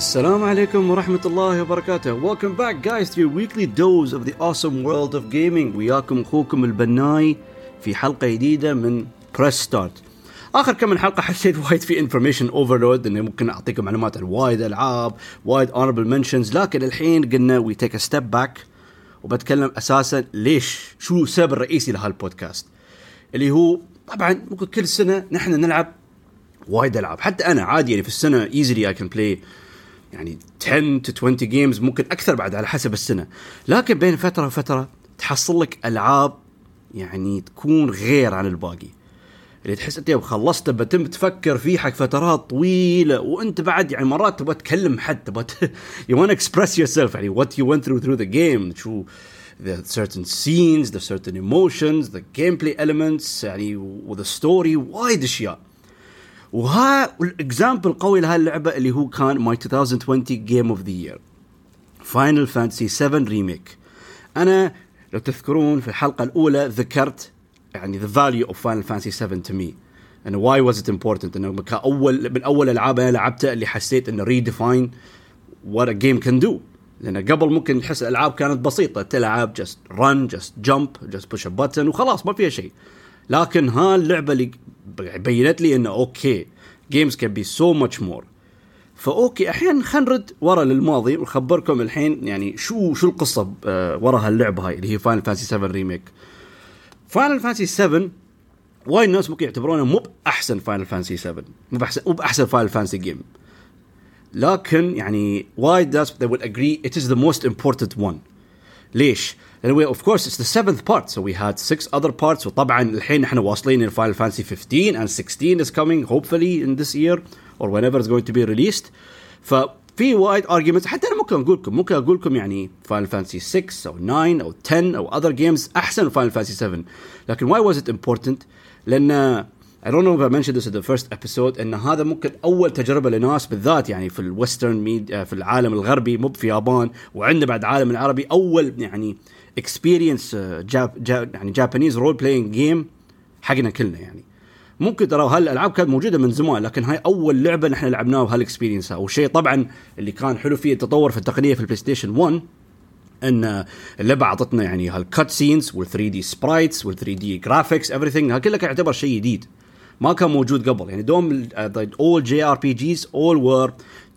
Alaikum wa rahmatullahi wa barakatuh. Welcome back guys to your weekly dose of the awesome world of gaming. وياكم أخوكم البناي في حلقة جديدة من بريس ستارت. آخر كم من حلقة حسيت وايد في انفورميشن اوفرلود انه ممكن اعطيكم معلومات عن وايد ألعاب، وايد اونربل منشنز، لكن الحين قلنا وي تيك ا ستيب باك وبتكلم أساسا ليش شو السبب الرئيسي لهالبودكاست. اللي هو طبعا ممكن كل سنة نحن نلعب وايد ألعاب، حتى أنا عادي يعني في السنة ايزلي اي كان بلاي يعني 10 to 20 جيمز ممكن أكثر بعد على حسب السنة. لكن بين فترة وفترة تحصل لك ألعاب يعني تكون غير عن الباقي. اللي تحس أنت يوم خلصت بتم تفكر فيه حق فترات طويلة وأنت بعد يعني مرات تبغى تكلم حد تبغى you want to express yourself يعني what you went through through the game شو the certain scenes the certain emotions the gameplay elements يعني و the story وايد أشياء. وها الاكزامبل قوي لهاي اللعبه اللي هو كان ماي 2020 جيم اوف ذا يير فاينل فانتسي 7 ريميك أنا لو تذكرون في الحلقة الأولى ذكرت يعني ذا فاليو اوف فاينل فانتسي 7 تو مي انه واي واز ات امبورتنت انه كاول من أول ألعاب أنا لعبتها اللي حسيت إنه ريديفاين وات ا جيم كان دو لأن قبل ممكن نحس الألعاب كانت بسيطة تلعب جست رن جست جمب جست بوش بutton وخلاص ما فيها شيء. لكن ها اللعبه اللي بينت لي إنه أوكي جيمز كان بي سو ماتش مور فأوكي الحين خلينا نرد ورا للماضي ونخبركم الحين يعني شو شو القصة آه، ورا هاللعبة هاي اللي هي فاينل فانسي 7 ريميك فاينل فانسي 7 وايد ناس ممكن يعتبرونه مو بأحسن فاينل فانسي 7 مو بأحسن مو بأحسن فاينل فانسي جيم لكن يعني وايد ناس they would agree it is the most important one. ليش؟ لأنه اوف كورس اتس ذا سيفنث بارت سو وي هاد 6 اذر بارتس وطبعا الحين إحنا واصلين لفاينل فانسي 15 and 16 is coming hopefully in this year or whenever it's going to be released. ففي وايد arguments. حتى أنا ممكن أقول لكم ممكن أقول لكم يعني فاينل فانسي 6 أو 9 أو 10 أو other games أحسن من فاينل فانسي 7 لكن why was it important؟ لأن I don't know if I mentioned this in the first episode إن هذا ممكن أول تجربة لناس بالذات يعني في الويسترن ميد في العالم الغربي مو في اليابان وعندنا بعد العالم العربي أول يعني اكسبيرينس جاب جاب يعني جابانيز رول بلاينج جيم حقنا كلنا يعني. ممكن ترى هالالعاب كانت موجودة من زمان لكن هاي أول لعبة نحن لعبناها بهالاكسبيرينس والشيء طبعا اللي كان حلو فيه التطور في التقنية في البلاي ستيشن 1 إن اللعبة أعطتنا يعني هالكت سينز وال 3 دي سبرايتس وال 3 دي جرافيكس everything كله كان يعتبر شيء جديد. ما كان موجود قبل. يعني دوم all JRPGs all were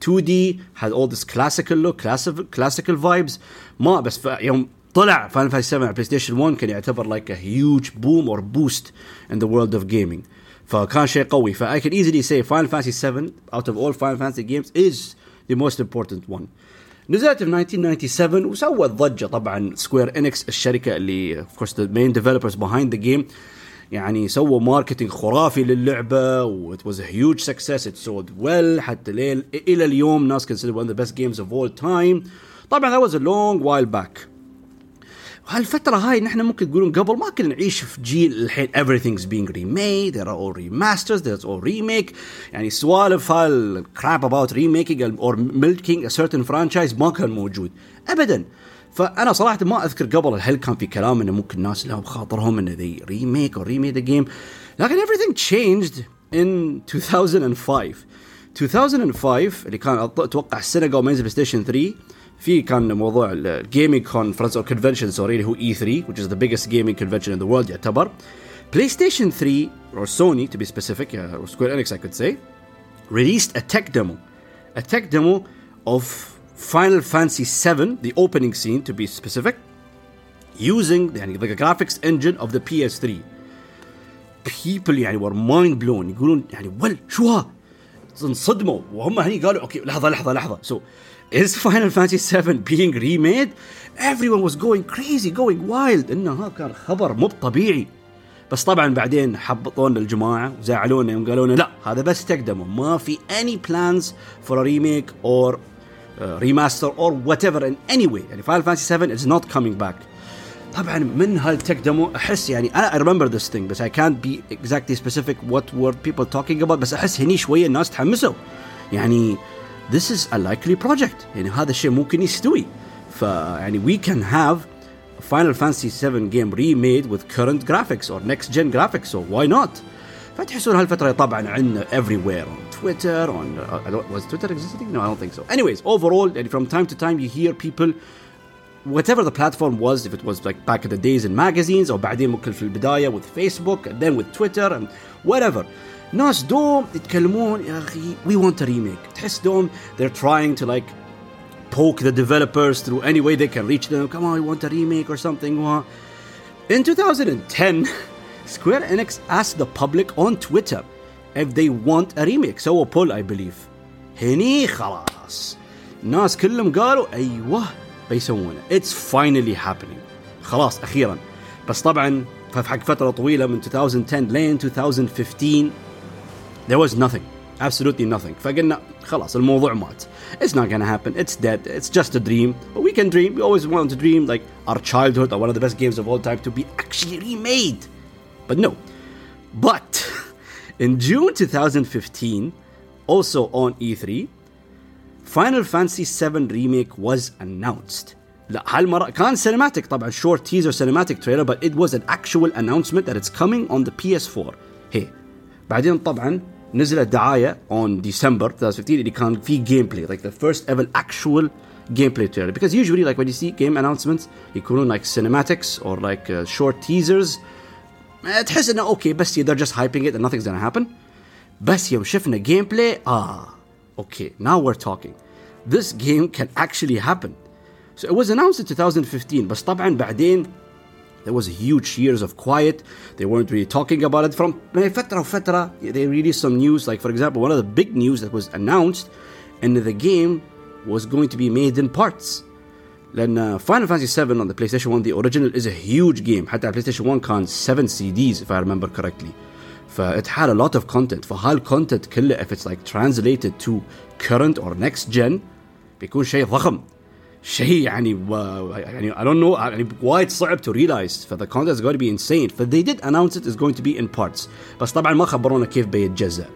2D had all this classical look classical classical vibes. ما بس يوم طلع فاينل فانتسي 7 على بلاي ستيشن 1 كان يعتبر like a huge boom or boost in the world of gaming فكان شيء قوي ف I can easily say Final Fantasy 7 out of all Final Fantasy games is the most important one نزلت في 1997 وسوت ضجه طبعا سكوير انكس الشركه اللي of course the main developers behind the game يعني سووا ماركتينج خرافي للعبه و it was a huge success it sold well حتى ليل الى اليوم ناس consider one of the best games of all time طبعا that was a long while back هالفترة هاي نحن ممكن تقولون قبل ما كنا نعيش في جيل الحين everything's being remade there are all remasters there's all remake. يعني سوالف هالكراب about remaking or milking a certain franchise ما كان موجود. ابدا. فأنا صراحة ما أذكر قبل هل كان في كلام انه ممكن الناس لهم خاطرهم انه remake or remade the game. لكن everything changed in 2005 2005 اللي كان أتوقع السنة قبل ما ينزل بلاي ستيشن 3 في كان موضوع الجيمنج كونفرنس او كونفنشن سوري اللي هو اي 3 which is the biggest gaming convention in the world يعتبر بلاي ستيشن 3 or Sony to be specific or Square Enix I could say released a tech demo a tech demo of Final Fantasy 7 the opening scene to be specific using يعني the graphics engine of the PS3 people يعني were mind blown يقولون يعني ول شو ها انصدموا وهم هني قالوا اوكي لحظه لحظه لحظه so is Final Fantasy 7 being remade everyone was going crazy going wild انه كان خبر مو طبيعي بس طبعا بعدين حبطونا الجماعه وزعلونا يوم قالوا لنا لا هذا بس تقدموا ما في any plans for a remake or uh, remaster or whatever in any way يعني Final Fantasy 7 is not coming back طبعا من هالتك ديمو احس يعني أنا I remember this thing بس I can't be exactly specific what were people talking about بس احس هني شوية الناس تحمسوا يعني this is a likely project يعني هذا الشيء ممكن يستوي فيعني we can have Final Fantasy 7 game remade with current graphics or next gen graphics so why not فتحسون هالفتره طبعا عندنا everywhere on Twitter on uh, I don't, was Twitter existing no I don't think so anyways overall and from time to time you hear people whatever the platform was if it was like back in the days in magazines or بعدين ممكن في البدايه with Facebook and then with Twitter and whatever ناس دوم يتكلمون يا اخي we want a remake تحس دوم they're trying to like poke the developers through any way they can reach them come on we want a remake or something in 2010 Square Enix asked the public on Twitter if they want a remake سووا poll I believe هني خلاص الناس كلهم قالوا ايوه بيسوونه It's finally happening خلاص أخيرا بس طبعا حق فترة طويلة من 2010 لين 2015 there was nothing absolutely nothing فقلنا خلاص الموضوع مات it's not gonna happen it's dead it's just a dream but we can dream we always want to dream like our childhood or one of the best games of all time to be actually remade but no but in June 2015 also on E3 Final Fantasy VII Remake was announced لا هالمرة كان cinematic طبعا short teaser cinematic trailer but it was an actual announcement that it's coming on the PS4 hey بعدين طبعا نزلت دعاية on December 2015 اللي كان في gameplay like the first ever actual gameplay trailer because usually like when you see game announcements يكونون like cinematics or like uh, short teasers تحس انه اوكي بس they're just hyping it and nothing's gonna happen بس يوم شفنا gameplay ah okay now we're talking this game can actually happen so it was announced in 2015 بس طبعا بعدين there was huge years of quiet. They weren't really talking about it. From فترة وفترة, they released some news. Like, for example, one of the big news that was announced, and the game was going to be made in parts. لأن Final Fantasy 7 on the PlayStation 1, the original, is a huge game. حتى على PlayStation 1 كان 7 CDs, if I remember correctly. it had a lot of content. content كله, if it's like translated to current or next gen, بيكون شيء ضخم. شيء يعني يعني I don't know يعني وايد صعب to realize فذا content is going to be insane ف they did announce it is going to be in parts بس طبعا ما خبرونا كيف بيتجزأ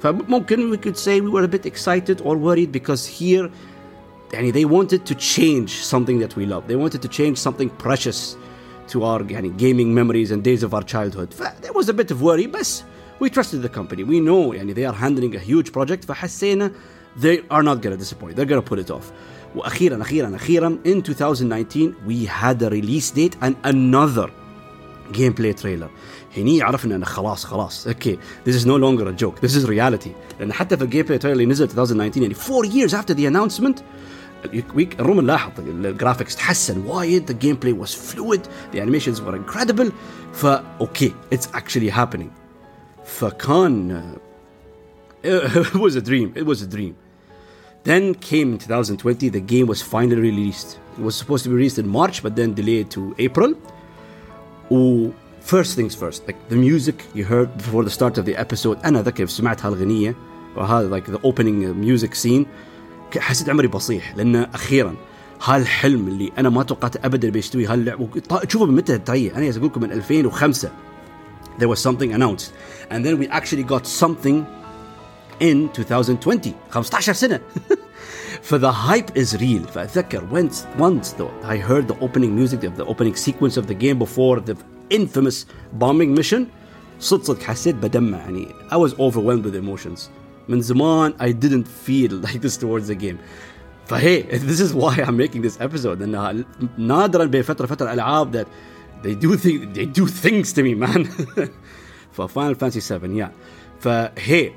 فممكن we could say we were a bit excited or worried because here يعني they wanted to change something that we love they wanted to change something precious to our يعني gaming memories and days of our childhood ف there was a bit of worry بس we trusted the company we know يعني they are handling a huge project فحسينا they are not gonna disappoint they're gonna put it off واخيرا اخيرا اخيرا in 2019 we had a release date and another gameplay trailer هني عرفنا انه خلاص خلاص اوكي this is no longer a joke this is reality لان حتى في الجيم بلاي تريلر اللي نزل 2019 يعني 4 years after the announcement الروم نلاحظ الجرافيكس تحسن وايد the gameplay was fluid the animations were incredible فا اوكي it's actually happening فكان it was a dream it was a dream Then came 2020, the game was finally released. It was supposed to be released in March, but then delayed to April. Ooh, first things first, like the music you heard before the start of the episode, أنا ذكر سمعت هالغنية وهذا like the opening music scene حسيت عمري بصيح لأن أخيرا هالحلم اللي أنا ما توقعت أبدا بيستوي هاللعب شوفوا من متى تريح أنا أقول لكم من 2005 there was something announced and then we actually got something in 2020 15 سنة For the hype is real فأتذكر once, once though I heard the opening music of the opening sequence of the game before the infamous bombing mission صدق صدق حسيت بدمع يعني I was overwhelmed with emotions من زمان I didn't feel like this towards the game فهي this is why I'm making this episode انها نادرا بين فترة فترة العاب that they do things they do things to me man for Final Fantasy 7 yeah فهي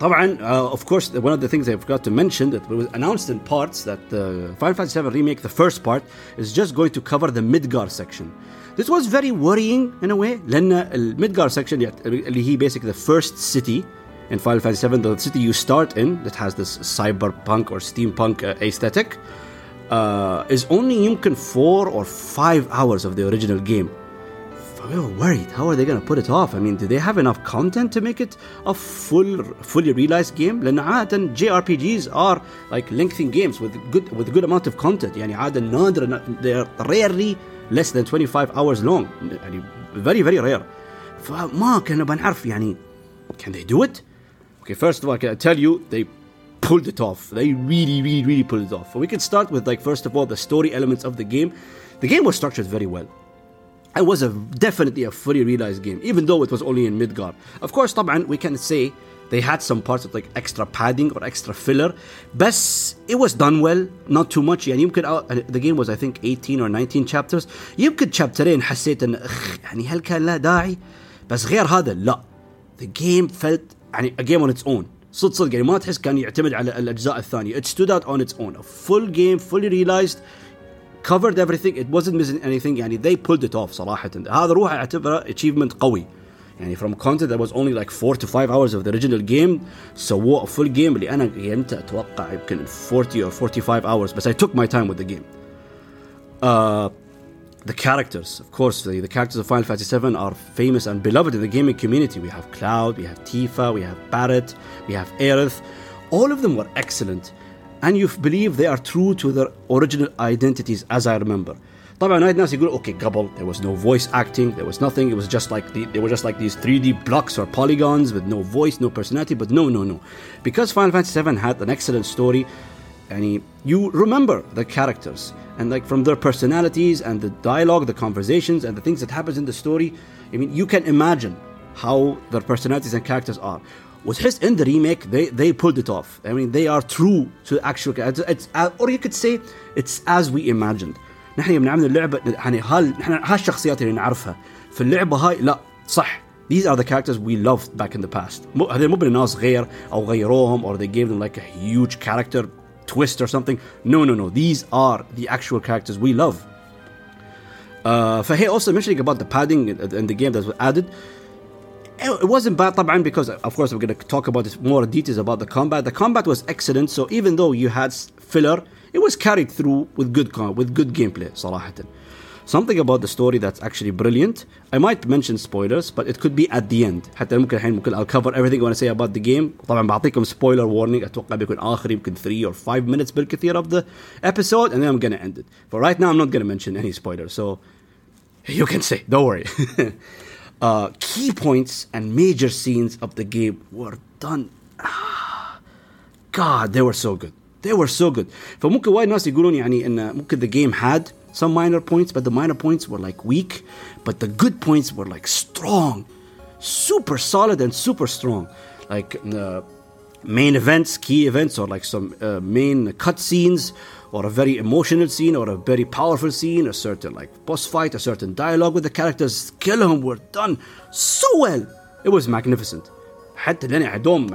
طبعا uh, of course one of the things I forgot to mention that was announced in parts that the Final Fantasy VII remake the first part is just going to cover the Midgar section this was very worrying in a way لأن Midgar section اللي هي basically the first city in Final Fantasy VII the city you start in that has this cyberpunk or steampunk uh, aesthetic uh, is only يمكن four or five hours of the original game we were worried. How are they going to put it off? I mean, do they have enough content to make it a full, fully realized game? لأن عادة JRPGs are like lengthy games with good with good amount of content. يعني عادة نادرا they are rarely less than 25 hours long. يعني very very rare. فما كنا بنعرف يعني can they do it? Okay, first of all, I can tell you they pulled it off. They really, really, really pulled it off. we can start with like first of all the story elements of the game. The game was structured very well. It was a definitely a fully realized game, even though it was only in Midgar. Of course, طبعا we can say they had some parts of like extra padding or extra filler. But it was done well not too much يعني يمكن uh, the game was I think 18 or 19 chapters. يمكن chapterين حسيت ان اخ يعني هل كان لا داعي؟ بس غير هذا لا. The game felt يعني a game on its own. صدق صدق يعني ما تحس كان يعتمد على الاجزاء الثانيه it stood out on its own. A full game fully realized covered everything it wasn't missing anything يعني they pulled it off صراحه هذا روح اعتبره achievement قوي يعني from content that was only like 4 to 5 hours of the original game سووه a full game اللي انا قيمته اتوقع يمكن 40 or 45 hours بس I took my time with the game uh, the characters, of course, the, the, characters of Final Fantasy VII are famous and beloved in the gaming community. We have Cloud, we have Tifa, we have Barret, we have Aerith. All of them were excellent, and you believe they are true to their original identities, as I remember. طبعا وايد ناس يقولوا اوكي قبل there was no voice acting there was nothing it was just like the, they were just like these 3D blocks or polygons with no voice no personality but no no no because Final Fantasy VII had an excellent story and you remember the characters and like from their personalities and the dialogue the conversations and the things that happens in the story I mean you can imagine how their personalities and characters are his in the remake they they pulled it off I mean they are true to the actual it's, it's or you could say it's as we imagined نحن يوم نعمل اللعبه يعني هال نحن هالشخصيات اللي نعرفها في اللعبه هاي لا صح These are the characters we loved back in the past. هذول مو بالناس غير او غيروهم or they gave them like a huge character twist or something. No, no, no. These are the actual characters we love. Uh, فهي also mentioning about the padding in the game that was added. It wasn't bad طبعا because of course we're going to talk about this more details about the combat. The combat was excellent. So even though you had filler it was carried through with good with good gameplay صراحة. Something about the story that's actually brilliant. I might mention spoilers, but it could be at the end. حتى ممكن الحين ممكن I'll cover everything I want to say about the game. طبعا بعطيكم spoiler warning أتوقع بيكون آخر يمكن 3 or 5 minutes بالكثير of the episode and then I'm gonna end it. For right now I'm not gonna mention any spoilers, so you can say, don't worry. uh, key points and major scenes of the game were done. God, they were so good. They were so good. فممكن وايد ناس يقولون يعني ان ممكن the game had some minor points but the minor points were like weak but the good points were like strong super solid and super strong like uh, main events key events or like some uh, main cutscenes or a very emotional scene or a very powerful scene a certain like boss fight a certain dialogue with the characters them were done so well it was magnificent حتى لاني I don't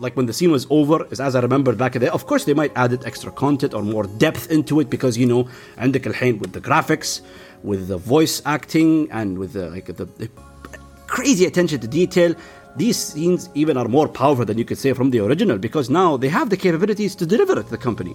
like when the scene was over as I remember back in the of course they might added extra content or more depth into it because you know عندك الحين with the graphics with the voice acting and with the like the, the crazy attention to detail these scenes even are more powerful than you could say from the original because now they have the capabilities to deliver it to the company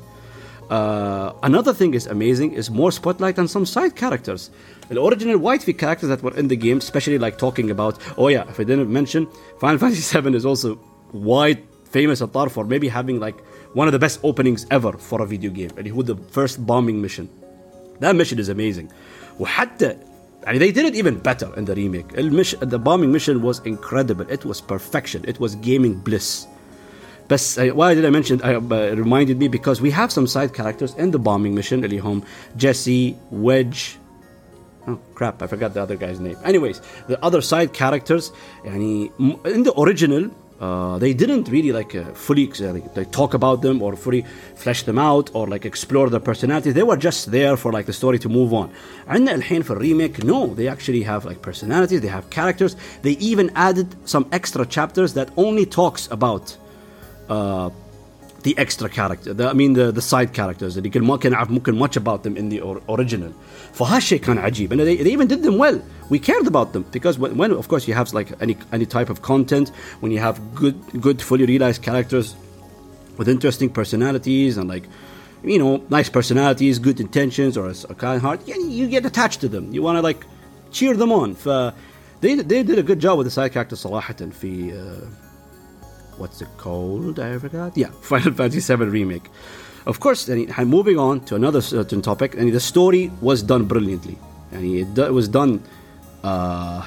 uh, another thing is amazing is more spotlight on some side characters. The original White V characters that were in the game, especially like talking about, oh yeah, if I didn't mention, Final Fantasy VII is also wide famous at for maybe having like one of the best openings ever for a video game. And who the first bombing mission. That mission is amazing. وحتى I mean, they did it even better in the remake. The bombing mission was incredible. It was perfection. It was gaming bliss. But uh, why did I mention uh, it reminded me because we have some side characters in the bombing mission اللي هم Jesse, Wedge, Oh crap, I forgot the other guy's name. Anyways, the other side characters يعني in the original uh, they didn't really like uh, fully uh, like, like, talk about them or fully flesh them out or like explore their personalities. They were just there for like the story to move on. عندنا الحين for remake, no, they actually have like personalities, they have characters. They even added some extra chapters that only talks about uh, the extra character the, I mean the, the side characters اللي كل ما كان نعرف ممكن much about them in the original فهالشيء كان عجيب and they, they even did them well we cared about them because when, when of course you have like any any type of content when you have good good fully realized characters with interesting personalities and like you know nice personalities good intentions or a, a kind heart yeah, you get attached to them you want to like cheer them on ف they, they did a good job with the side characters صراحة في uh, what's it called? I forgot. Yeah, Final Fantasy VII Remake. Of course, and moving on to another certain topic, and the story was done brilliantly. And it, it was done. Uh,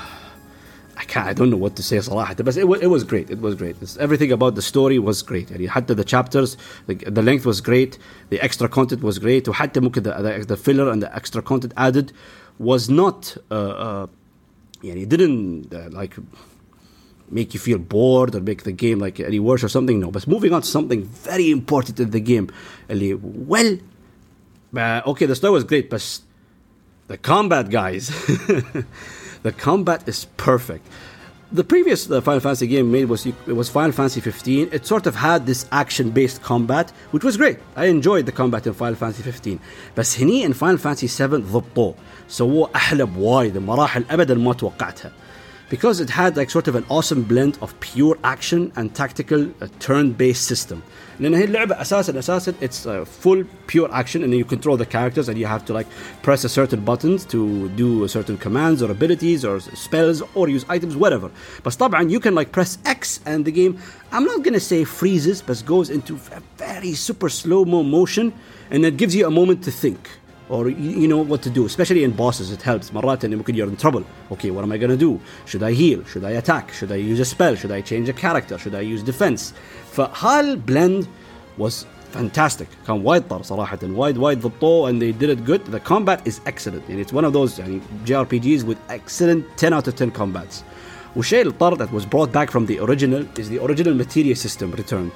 I can't. I don't know what to say صراحة, but it was, it was great. It was great. It's, everything about the story was great. يعني حتى the chapters, the, the length was great. The extra content was great. وحتى ممكن the, the, the filler and the extra content added was not uh, uh, yeah, it didn't uh, like make you feel bored or make the game like any worse or something. No, but moving on to something very important in the game. اللي, well, uh, okay, the story was great, but the combat, guys, the combat is perfect. The previous uh, Final Fantasy game made was it was Final Fantasy 15. It sort of had this action-based combat, which was great. I enjoyed the combat in Final Fantasy 15. بس هني in Final Fantasy 7 ضبطوه سووه أحلى بوايد مراحل أبدا ما توقعتها because it had like sort of an awesome blend of pure action and tactical uh, turn-based system. لان هي اللعبه اساسا اساسا it's uh, full pure action and you control the characters and you have to like press a certain buttons to do certain commands or abilities or spells or use items whatever but طبعا you can like press X and the game I'm not gonna say freezes but goes into a very super slow mo motion and it gives you a moment to think or you know what to do especially in bosses it helps. مرات you're in trouble. Okay what am I gonna do? Should I heal? Should I attack? Should I use a spell? Should I change a character? Should I use defense? فهالblend was fantastic. Come wide طار صراحة. wide the ضبطوه and they did it good. The combat is excellent. and it's one of those JRPGs with excellent 10 out of 10 combats. والشيء tar that was brought back from the original is the original materia system returned.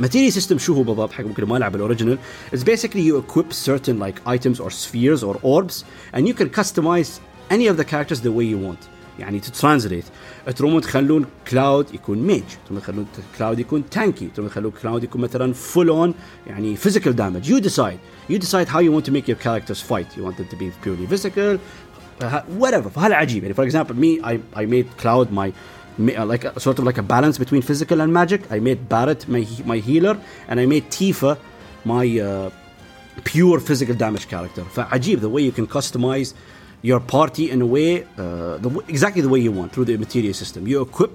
Materia system شو هو بالضبط حق ممكن ما لعب الاوريجينال is basically you equip certain like items or spheres or orbs and you can customize any of the characters the way you want. يعني to translate. ترومون تخلون كلاود يكون ميج تروم تخلون كلاود يكون تانكي تروم تخلون كلاود يكون مثلا فول اون يعني physical damage. You decide. You decide how you want to make your characters fight. You want them to be purely physical whatever. فهذا عجيب؟ يعني for example me I, I made cloud my uh, like a, sort of like a balance between physical and magic. I made Barret my my healer, and I made Tifa my uh, pure physical damage character. Ajib, the way you can customize your party in a way, uh, the, exactly the way you want through the materia system. You equip.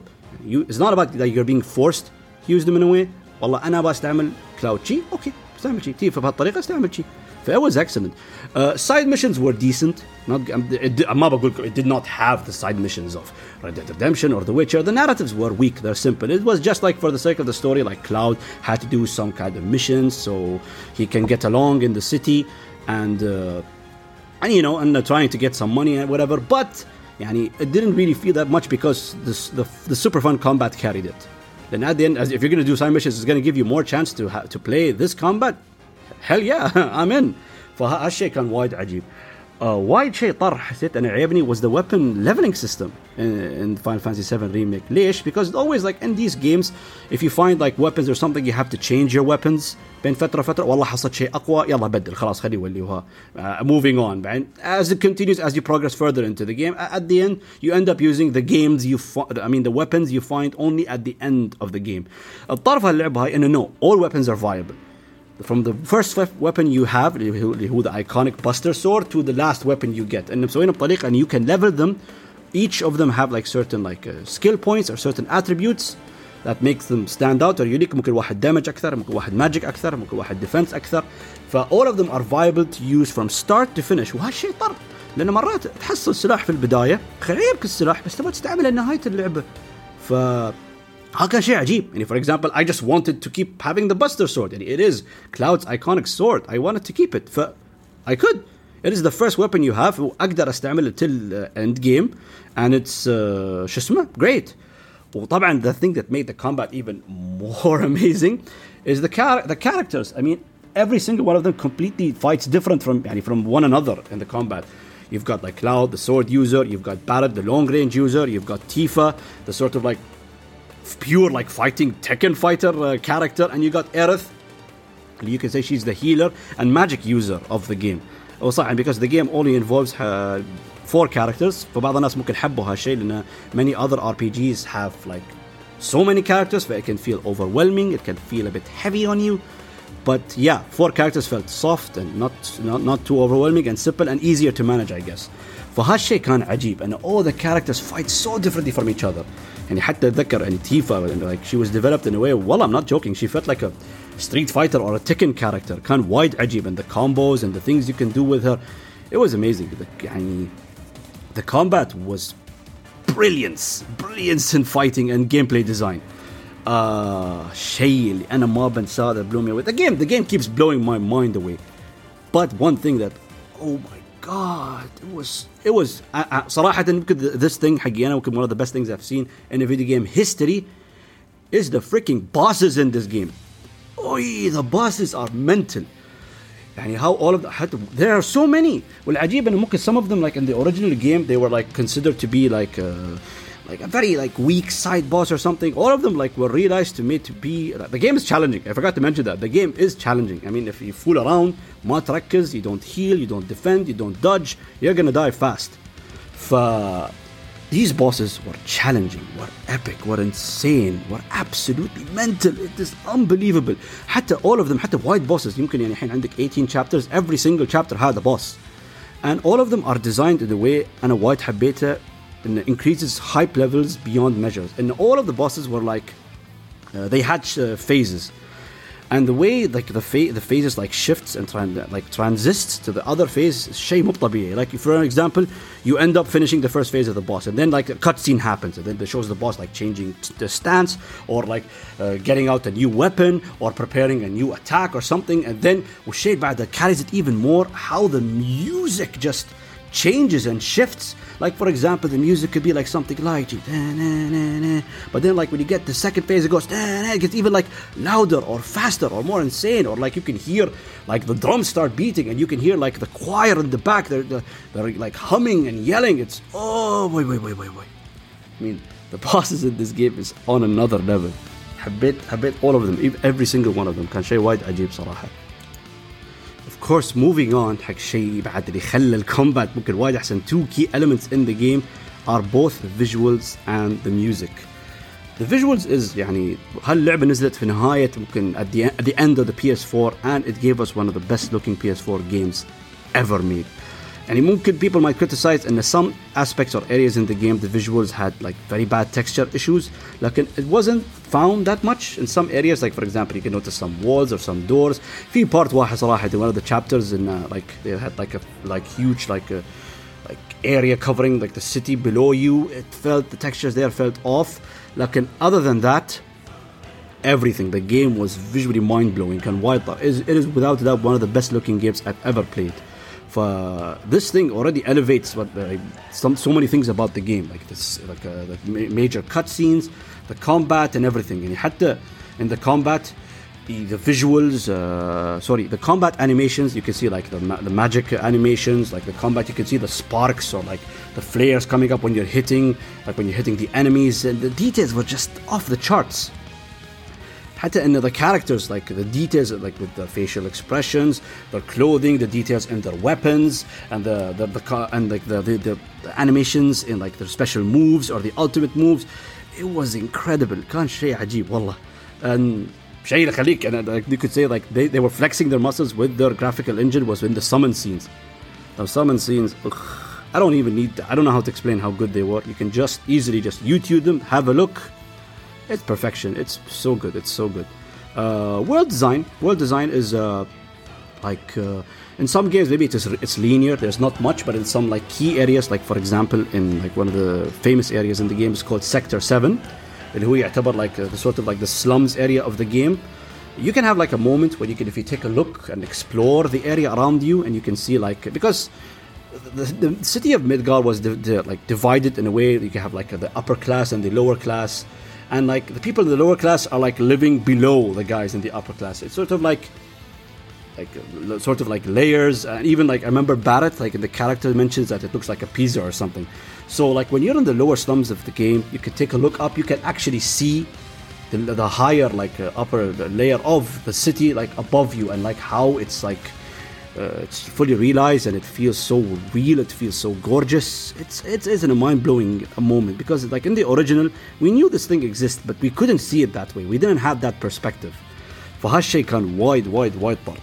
You, it's not about that you're being forced to use them in a way. والله أنا بستعمل كلاود شي، أوكي، استعمل شي، تيفا بهالطريقة استعمل شي it was excellent. Uh, side missions were decent. Not, it, it did not have the side missions of Red Dead Redemption or The Witcher. The narratives were weak. They're simple. It was just like for the sake of the story, like Cloud had to do some kind of missions so he can get along in the city and uh, and you know and uh, trying to get some money and whatever. But yani, it didn't really feel that much because this, the the super fun combat carried it. Then at the end, if you're going to do side missions, it's going to give you more chance to ha- to play this combat هل يا I'm in فهالشيء كان وايد عجيب uh, وايد شيء طر حسيت انا عيبني was the weapon leveling system in, in Final Fantasy 7 remake ليش because always like in these games if you find like weapons or something you have to change your weapons بين فتره فتره والله حصلت شيء اقوى يلا بدل خلاص خليه يولي وها uh, moving on بعدين as it continues as you progress further into the game at the end you end up using the games you I mean the weapons you find only at the end of the game الطرف هاللعبه هاي انه no all weapons are viable from the first weapon you have اللي هو the iconic buster sword to the last weapon you get and مسوينه بطريقه and you can level them each of them have like certain like uh, skill points or certain attributes that makes them stand out or unique ممكن واحد damage اكثر ممكن واحد magic اكثر ممكن واحد defense اكثر ف all of them are viable to use from start to finish وهالشيء طرب لان مرات تحصل سلاح في البدايه خيبك السلاح بس تبغى تستعمله لنهايه اللعبه ف how كان شيء عجيب يعني for example I just wanted to keep having the Buster sword يعني it is Cloud's iconic sword I wanted to keep it ف I could it is the first weapon you have واقدر استعمله till uh, end game and it's uh, شو اسمه great وطبعا the thing that made the combat even more amazing is the char- the characters I mean every single one of them completely fights different from يعني from one another in the combat You've got like Cloud, the sword user. You've got Barret, the long range user. You've got Tifa, the sort of like pure like fighting Tekken fighter uh, character, and you got Aerith. You can say she's the healer and magic user of the game. وصح because the game only involves uh, four characters فبعض الناس ممكن حبوا هالشيء لأن many other RPGs have like so many characters it can feel overwhelming it can feel a bit heavy on you but yeah four characters felt soft and not not, not too overwhelming and simple and easier to manage I guess فهالشيء كان عجيب and all the characters fight so differently from each other يعني حتى اتذكر يعني تيفا like she was developed in a way والله I'm not joking she felt like a Street Fighter or a Tekken character كان وايد عجيب and the combos and the things you can do with her it was amazing the, يعني the combat was brilliance brilliance in fighting and gameplay design uh, شيء اللي انا ما بنساه that blew me away the game the game keeps blowing my mind away but one thing that oh my god it was it was uh, uh, صراحة يمكن this thing حقي انا يمكن one of the best things I've seen in a video game history is the freaking bosses in this game. Oi, the bosses are mental. يعني how all of the حتى there are so many والعجيب انه ممكن some of them like in the original game they were like considered to be like a, like a very like weak side boss or something all of them like were realized to me to be the game is challenging I forgot to mention that the game is challenging I mean if you fool around ما تركز you don't heal you don't defend you don't dodge you're gonna die fast ف these bosses were challenging, were epic, were insane, were absolutely mental. It is unbelievable. حتى all of them حتى white bosses يمكن يعني الحين عندك 18 chapters every single chapter had a boss. And all of them are designed in a way أنا وايد حبيتها and increases hype levels beyond measures. And all of the bosses were like uh, they had uh, phases and the way like the fa- the phases like shifts and tran- like transists to the other phase is shay mubtabiye. Like for example, you end up finishing the first phase of the boss, and then like a cutscene happens, and then it shows the boss like changing t- the stance or like uh, getting out a new weapon or preparing a new attack or something, and then Shade that carries it even more. How the music just changes and shifts Like for example, the music could be like something like, but then like when you get the second phase, it goes, it gets even like louder or faster or more insane, or like you can hear like the drums start beating and you can hear like the choir in the back, they're, they're, they're like humming and yelling. It's oh wait wait wait wait wait. I mean, the bosses in this game is on another level. حبيت حبيت all of them every single one of them كان شيء وايد عجيب صراحه of course moving on حق شيء بعد اللي خلى الكومبات ممكن وايد احسن two key elements in the game are both the visuals and the music the visuals is يعني هاللعبه نزلت في نهايه ممكن at the, at the end of the PS4 and it gave us one of the best looking PS4 games ever made يعني ممكن people might criticize in some aspects or areas in the game the visuals had like very bad texture issues لكن it wasn't found that much in some areas like for example you can notice some walls or some doors في part واحد صراحة one of the chapters in uh, like they had like a like huge like a like area covering like the city below you it felt the textures there felt off لكن other than that everything the game was visually mind-blowing and wide it is, it is without doubt one of the best looking games I've ever played for this thing already elevates what uh, some so many things about the game like this like uh, the major cutscenes the combat and everything and حتى in the combat the visuals uh, sorry the combat animations you can see like the, ma- the magic animations like the combat you can see the sparks or like the flares coming up when you're hitting like when you're hitting the enemies and the details were just off the charts حتى in the characters like the details like with the facial expressions their clothing the details in their weapons and the, the, the and like the, the, the, animations in like their special moves or the ultimate moves it was incredible كان شيء عجيب والله and شيء يخليك and like you could say like they, they were flexing their muscles with their graphical engine was in the summon scenes the summon scenes ugh, I don't even need to, I don't know how to explain how good they were you can just easily just YouTube them have a look it's perfection. It's so good. It's so good. Uh, world design. World design is uh, like uh, in some games maybe it is it's linear. There's not much, but in some like key areas, like for example in like one of the famous areas in the game is called Sector Seven, and who يعتبر like uh, a, sort of like the slums area of the game. You can have like a moment where you can, if you take a look and explore the area around you, and you can see like because the, the, city of Midgar was like divided in a way you can have like the upper class and the lower class and like the people in the lower class are like living below the guys in the upper class. It's sort of like like uh, sort of like layers and even like I remember Barret like in the character mentions that it looks like a pizza or something. So like when you're in the lower slums of the game, you can take a look up. You can actually see the, the higher like uh, upper layer of the city like above you and like how it's like uh, it's fully realized and it feels so real it feels so gorgeous it's it's, it's a mind-blowing moment because like in the original we knew this thing exists but we couldn't see it that way we didn't have that perspective فهالشيء كان وايد وايد وايد طر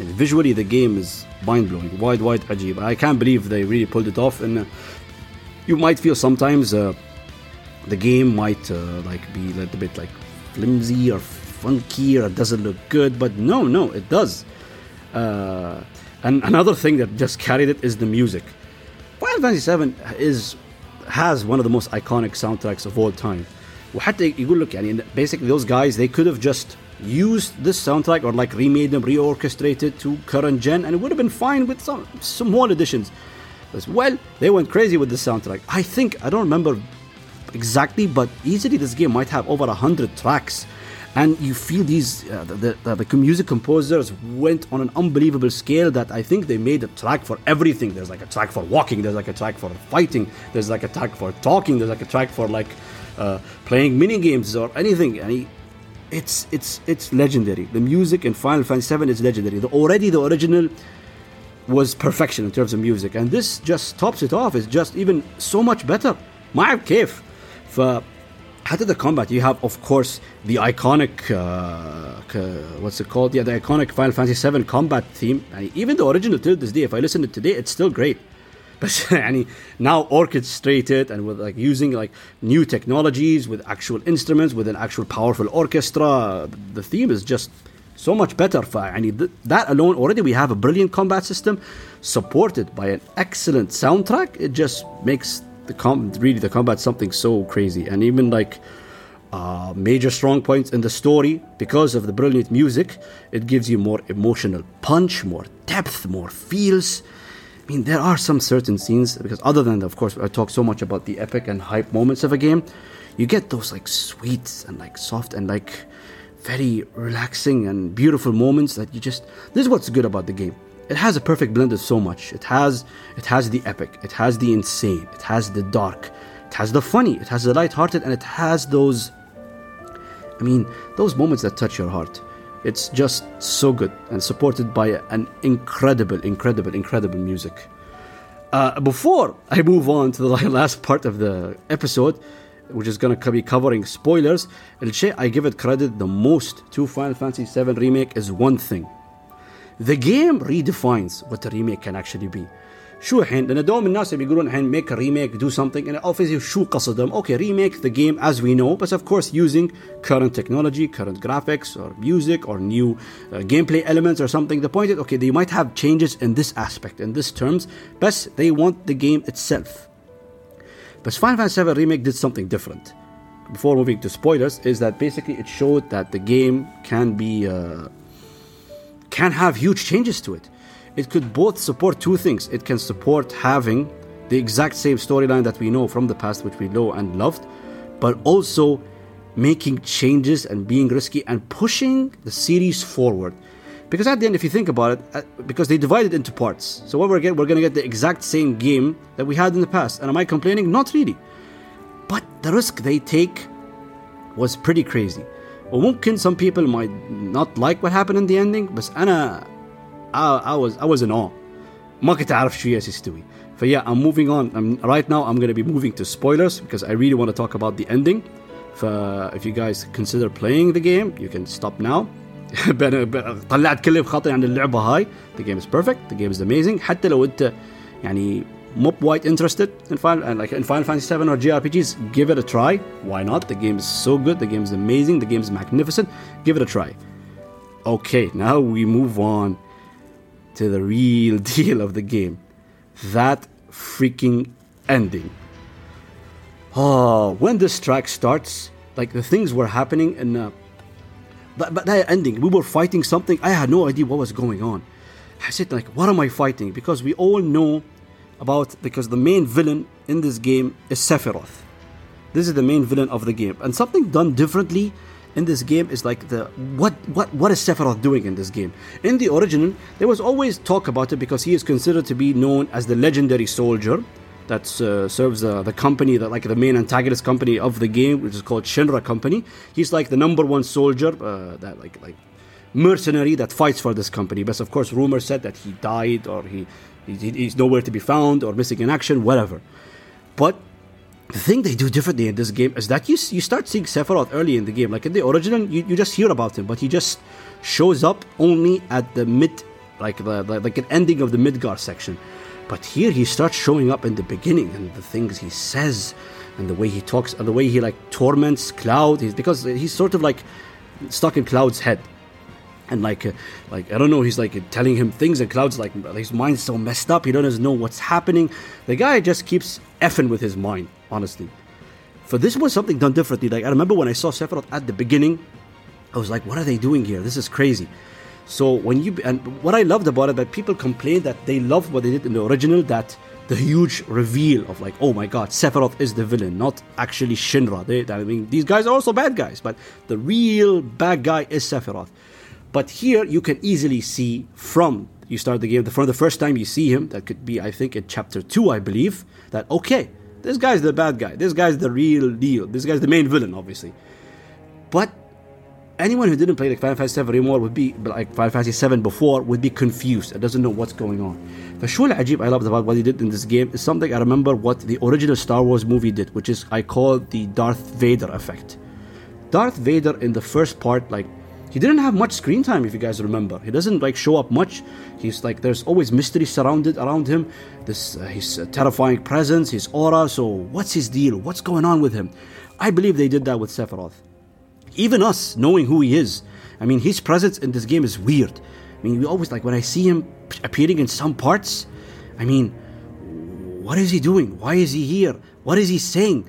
and visually the game is mind-blowing وايد وايد عجيب I can't believe they really pulled it off and uh, you might feel sometimes uh, the game might uh, like be a little bit like flimsy or funky or it doesn't look good but no no it does uh, and another thing that just carried it is the music. Final Fantasy VII is has one of the most iconic soundtracks of all time. وحتى يقول لك يعني basically those guys they could have just used this soundtrack or like remade them, reorchestrated to current gen, and it would have been fine with some small additions. As well, they went crazy with the soundtrack. I think I don't remember exactly, but easily this game might have over a hundred tracks and you feel these uh, the, the, the, music composers went on an unbelievable scale that i think they made a track for everything. There's like a track for walking there's like a track for fighting there's like a track for talking there's like a track for like uh, playing mini games or anything. And it's it's it's legendary. The music in final fantasy 7 is legendary. The, already the original was perfection in terms of music. And this just tops it off. It's just even so much better. My cave ف حتى the combat you have of course the iconic uh, what's it called yeah the iconic Final Fantasy 7 combat theme even the original to this day if I listen to it today it's still great but now orchestrated and with like using like new technologies with actual instruments with an actual powerful orchestra the theme is just so much better th- that alone already we have a brilliant combat system supported by an excellent soundtrack it just makes the really the combat something so crazy. And even like uh, major strong points in the story because of the brilliant music it gives you more emotional punch more depth more feels. I mean there are some certain scenes because other than of course i talk so much about the epic and hype moments of a game you get those like sweet and like soft and like very relaxing and beautiful moments that you just this is what's good about the game it has a perfect blend of so much. It has it has the epic, it has the insane, it has the dark, it has the funny, it has the light-hearted, and it has those I mean, those moments that touch your heart. It's just so good and supported by an incredible, incredible, incredible music. Uh, before I move on to the last part of the episode, which is going to be covering spoilers, I give it credit the most to Final Fantasy VII Remake is one thing the game redefines what a remake can actually be شو الحين لان دوم الناس بيقولون الحين make a remake do something and obviously شو قصدهم okay remake the game as we know but of course using current technology current graphics or music or new uh, gameplay elements or something the point is okay they might have changes in this aspect in this terms but they want the game itself but Final Fantasy VII Remake did something different before moving to spoilers is that basically it showed that the game can be uh, can have huge changes to it. It could both support two things. It can support having the exact same storyline that we know from the past, which we know and loved, but also making changes and being risky and pushing the series forward. Because at the end, if you think about it, uh, because they divide it into parts, so what we're getting, we're going to get the exact same game that we had in the past. And am I complaining? Not really. But the risk they take was pretty crazy. وممكن some people might not like what happened in the ending بس أنا I, I was I was in awe ما كنت أعرف شو يستوي But yeah, I'm moving on. I'm, right now, I'm going to be moving to spoilers because I really want to talk about the ending. if you guys consider playing the game, you can stop now. طلعت كل بخاطري عن اللعبة هاي. The game is perfect. The game is amazing. حتى لو أنت يعني مو quite interested in Final and like in Final Fantasy 7 or JRPGs, give it a try. Why not? The game is so good. The game is amazing. The game is magnificent. Give it a try. Okay, now we move on to the real deal of the game. That freaking ending. Oh, when this track starts, like the things were happening and uh, but, but that ending, we were fighting something. I had no idea what was going on. I said like, what am I fighting? Because we all know about because the main villain in this game is Sephiroth. This is the main villain of the game, and something done differently in this game is like the what what what is Sephiroth doing in this game? In the original, there was always talk about it because he is considered to be known as the legendary soldier that uh, serves uh, the company that like the main antagonist company of the game, which is called Shinra Company. He's like the number one soldier uh, that like like mercenary that fights for this company. But of course, rumors said that he died or he He's nowhere to be found or missing in action, whatever. But the thing they do differently in this game is that you you start seeing Sephiroth early in the game. Like in the original, you, you just hear about him, but he just shows up only at the mid, like the, the like an ending of the Midgar section. But here he starts showing up in the beginning, and the things he says, and the way he talks, and the way he like torments Cloud. He's, because he's sort of like stuck in Cloud's head and like uh, like I don't know he's like telling him things and Cloud's like his mind's so messed up he doesn't know what's happening. The guy just keeps effing with his mind honestly. For this was something done differently. Like I remember when I saw Sephiroth at the beginning I was like, what are they doing here? This is crazy. So when you and what I loved about it that people complained that they loved what they did in the original that the huge reveal of like oh my god Sephiroth is the villain not actually Shinra. They, I mean these guys are also bad guys but the real bad guy is Sephiroth but here you can easily see from you start the game from the first time you see him that could be I think in chapter 2 I believe that okay this guy's the bad guy this guy's the real deal this guy's the main villain obviously but anyone who didn't play like Final Fantasy 7 anymore would be like Final Fantasy 7 before would be confused and doesn't know what's going on. فشو العجيب I loved about what he did in this game is something I remember what the original Star Wars movie did, which is I call the Darth Vader effect. Darth Vader in the first part, like he didn't have much screen time if you guys remember. He doesn't like show up much. He's like there's always mystery surrounded around him. This uh, his uh, terrifying presence, his aura. So what's his deal? What's going on with him? I believe they did that with Sephiroth even us knowing who he is. I mean, his presence in this game is weird. I mean, we always like when I see him appearing in some parts. I mean, what is he doing? Why is he here? What is he saying?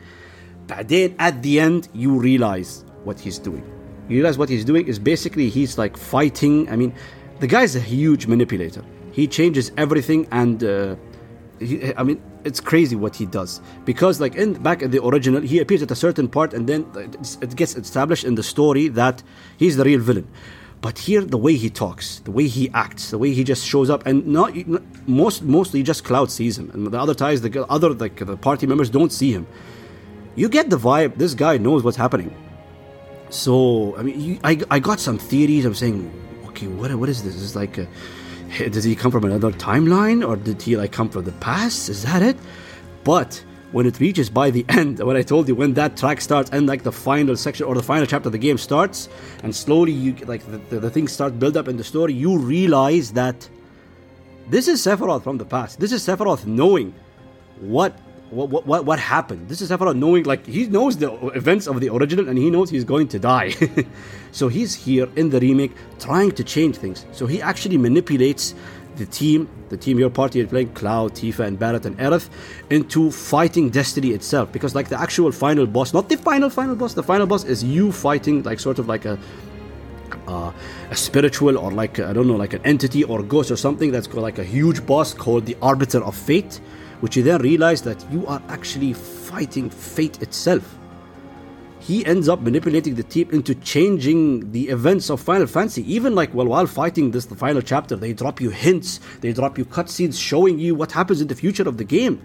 But then at the end, you realize what he's doing. You realize what he's doing is basically he's like fighting. I mean, the guy's a huge manipulator. He changes everything, and uh, he, I mean, it's crazy what he does because like in back in the original he appears at a certain part and then it gets established in the story that he's the real villain but here the way he talks the way he acts the way he just shows up and not most mostly just cloud sees him and the other ties the other like the party members don't see him you get the vibe this guy knows what's happening so i mean you, I, I got some theories i'm saying okay what, what is this it's like a, does he come from another timeline or did he like come from the past? Is that it? But when it reaches by the end, when I told you when that track starts and like the final section or the final chapter of the game starts, and slowly you like the, the, the things start build up in the story, you realize that this is Sephiroth from the past. This is Sephiroth knowing what what, what, what happened. This is Sephiroth knowing, like, he knows the events of the original and he knows he's going to die. so he's here in the remake trying to change things. So he actually manipulates the team, the team your party is playing, Cloud, Tifa, and Barret and Aerith, into fighting Destiny itself. Because, like, the actual final boss, not the final, final boss, the final boss is you fighting, like, sort of like a uh, a spiritual or like I don't know, like an entity or ghost or something that's got like a huge boss called the Arbiter of Fate, which you then realize that you are actually fighting fate itself. He ends up manipulating the team into changing the events of Final Fantasy. Even like well, while fighting this, the final chapter, they drop you hints, they drop you cutscenes showing you what happens in the future of the game.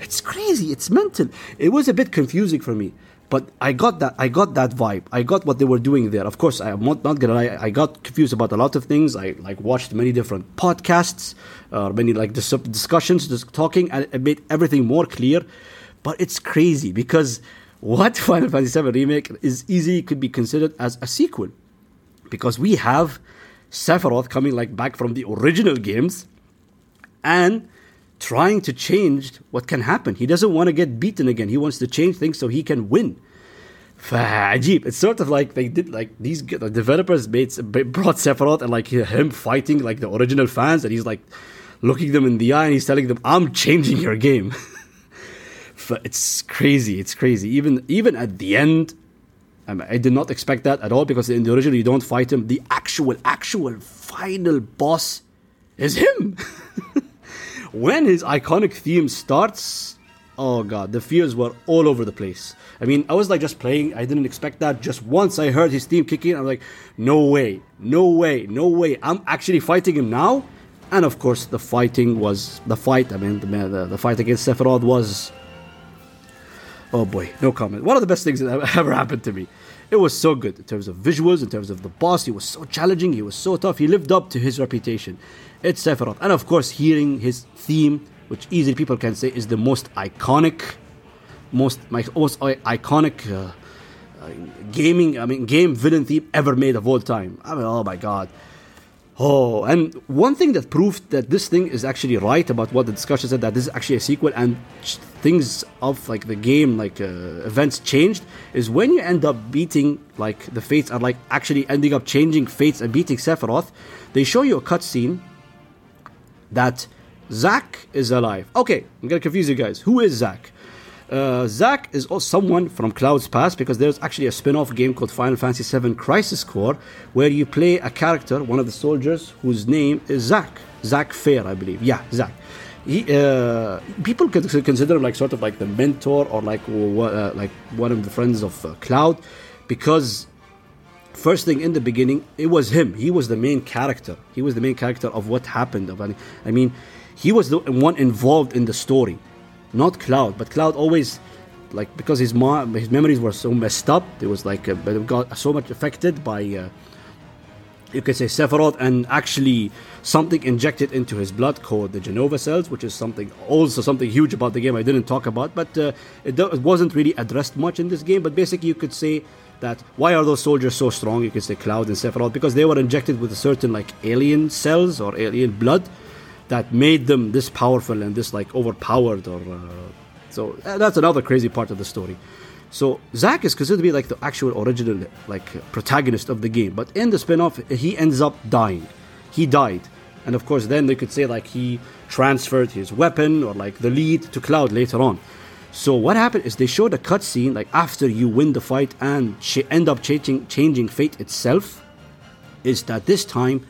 It's crazy, it's mental. It was a bit confusing for me but I got that I got that vibe. I got what they were doing there. Of course, I'm not, not gonna lie. I got confused about a lot of things. I like watched many different podcasts, uh, many like dis- discussions, just talking, and it made everything more clear. But it's crazy because what Final Fantasy VII remake is easy could be considered as a sequel, because we have Sephiroth coming like back from the original games, and trying to change what can happen. He doesn't want to get beaten again. He wants to change things so he can win. فعجيب. It's sort of like they did like these the developers made brought Sephiroth and like him fighting like the original fans and he's like looking them in the eye and he's telling them I'm changing your game. it's crazy. It's crazy. Even even at the end I, mean, I did not expect that at all because in the original you don't fight him. The actual actual final boss is him. when his iconic theme starts, oh god, the fears were all over the place. I mean, I was like just playing, I didn't expect that. Just once I heard his theme kicking, I'm like, no way, no way, no way. I'm actually fighting him now. And of course, the fighting was the fight. I mean, the, the, the fight against Sephiroth was. Oh boy, no comment. One of the best things that ever happened to me. It was so good in terms of visuals, in terms of the boss. He was so challenging. He was so tough. He lived up to his reputation. It's Sephiroth. And of course, hearing his theme, which easily people can say is the most iconic, most, my most iconic uh, uh, gaming, I mean, game villain theme ever made of all time. I mean, oh my god. Oh, and one thing that proved that this thing is actually right about what the discussion said that this is actually a sequel and things of like the game, like uh, events changed, is when you end up beating like the fates are like actually ending up changing fates and beating Sephiroth. They show you a cutscene that Zack is alive. Okay, I'm gonna confuse you guys. Who is Zack? uh, Zack is someone from Cloud's past because there's actually a spin off game called Final Fantasy VII Crisis Core where you play a character, one of the soldiers, whose name is Zack. Zack Fair, I believe. Yeah, Zack. He, uh, people consider him like sort of like the mentor or like uh, like one of the friends of uh, Cloud because first thing in the beginning it was him he was the main character he was the main character of what happened i mean he was the one involved in the story not Cloud. But Cloud always, like, because his mom, his memories were so messed up, it was like, uh, got so much affected by, uh, you could say, Sephiroth, and actually something injected into his blood called the Jenova cells, which is something also something huge about the game I didn't talk about, but uh, it, it wasn't really addressed much in this game. But basically, you could say that why are those soldiers so strong? You could say Cloud and Sephiroth? Because they were injected with a certain like alien cells or alien blood that made them this powerful and this like overpowered or uh, so uh, that's another crazy part of the story. So Zack is considered to be like the actual original like protagonist of the game. But in the spin-off he ends up dying. He died. And of course then they could say like he transferred his weapon or like the lead to Cloud later on so what happened is they showed a cutscene like after you win the fight and she end up changing changing fate itself is that this time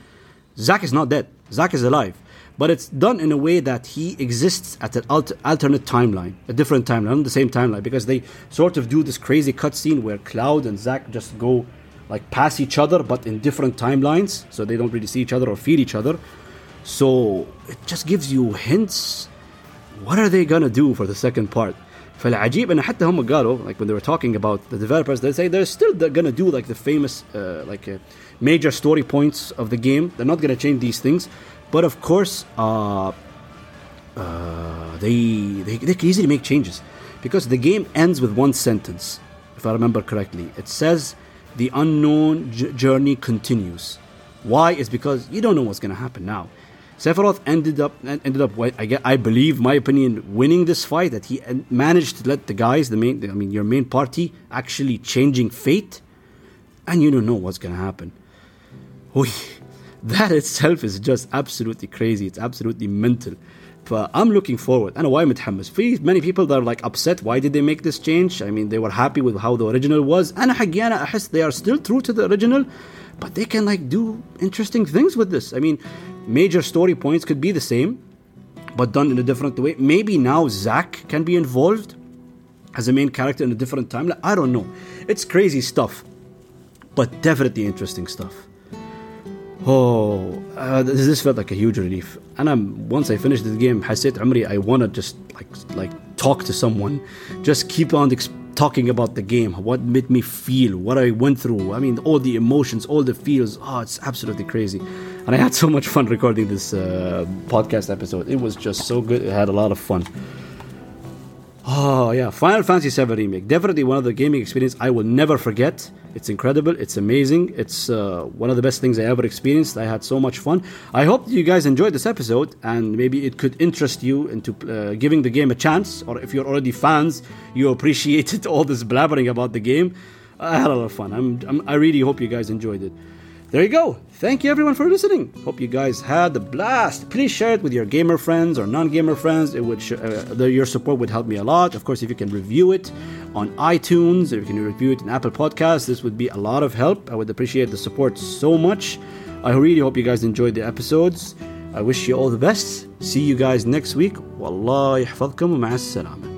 Zack is not dead Zack is alive but it's done in a way that he exists at an alter- alternate timeline, a different timeline, the same timeline, because they sort of do this crazy cutscene where Cloud and Zack just go like pass each other, but in different timelines, so they don't really see each other or feel each other. So it just gives you hints. What are they gonna do for the second part? فالعجيب ان حتى هم قالوا like when they were talking about the developers they say they're still gonna do like the famous uh, like uh, major story points of the game they're not gonna change these things but of course, uh, uh, they, they, they can easily make changes because the game ends with one sentence, if I remember correctly. It says, "The unknown j- journey continues." Why? Is because you don't know what's going to happen now. Sephiroth ended up ended up I, get, I believe my opinion winning this fight that he managed to let the guys the main I mean your main party actually changing fate and you don't know what's gonna happen. Oy that itself is just absolutely crazy it's absolutely mental I'm looking forward أنا وايد متحمس في many people that are like upset why did they make this change I mean they were happy with how the original was أنا حقي أنا أحس they are still true to the original but they can like do interesting things with this I mean major story points could be the same but done in a different way maybe now Zack can be involved as a main character in a different timeline I don't know it's crazy stuff but definitely interesting stuff oh uh, this felt like a huge relief and I'm once I finished the game حسيت عمري I wanna just like like talk to someone just keep on talking about the game what made me feel what I went through I mean all the emotions all the feels oh it's absolutely crazy and I had so much fun recording this uh, podcast episode it was just so good it had a lot of fun Oh yeah, Final Fantasy VII Remake. Definitely one of the gaming experience I will never forget. It's incredible. It's amazing. It's uh, one of the best things I ever experienced. I had so much fun. I hope you guys enjoyed this episode and maybe it could interest you into uh, giving the game a chance. Or if you're already fans, you appreciated all this blabbering about the game. I had a lot of fun. I'm, I'm, I really hope you guys enjoyed it there you go. Thank you everyone for listening. Hope you guys had a blast. Please share it with your gamer friends or non-gamer friends. It would sh- uh, the, your support would help me a lot. Of course, if you can review it on iTunes, if you can review it in Apple Podcasts, this would be a lot of help. I would appreciate the support so much. I really hope you guys enjoyed the episodes. I wish you all the best. See you guys next week. والله يحفظكم ومع السلامة.